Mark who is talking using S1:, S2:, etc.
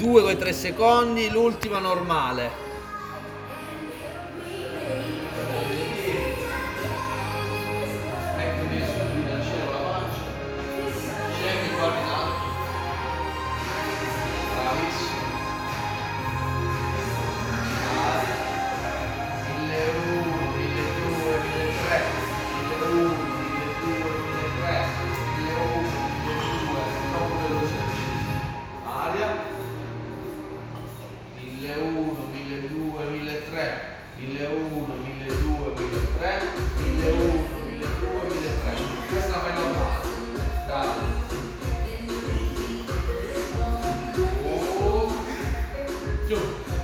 S1: 2 con 3 secondi, l'ultima normale. 1001, 1002, 1003, 1001, 1002, 1003, 1001, 1002, 1003. Questa è la base. Dai. Oh. Giù.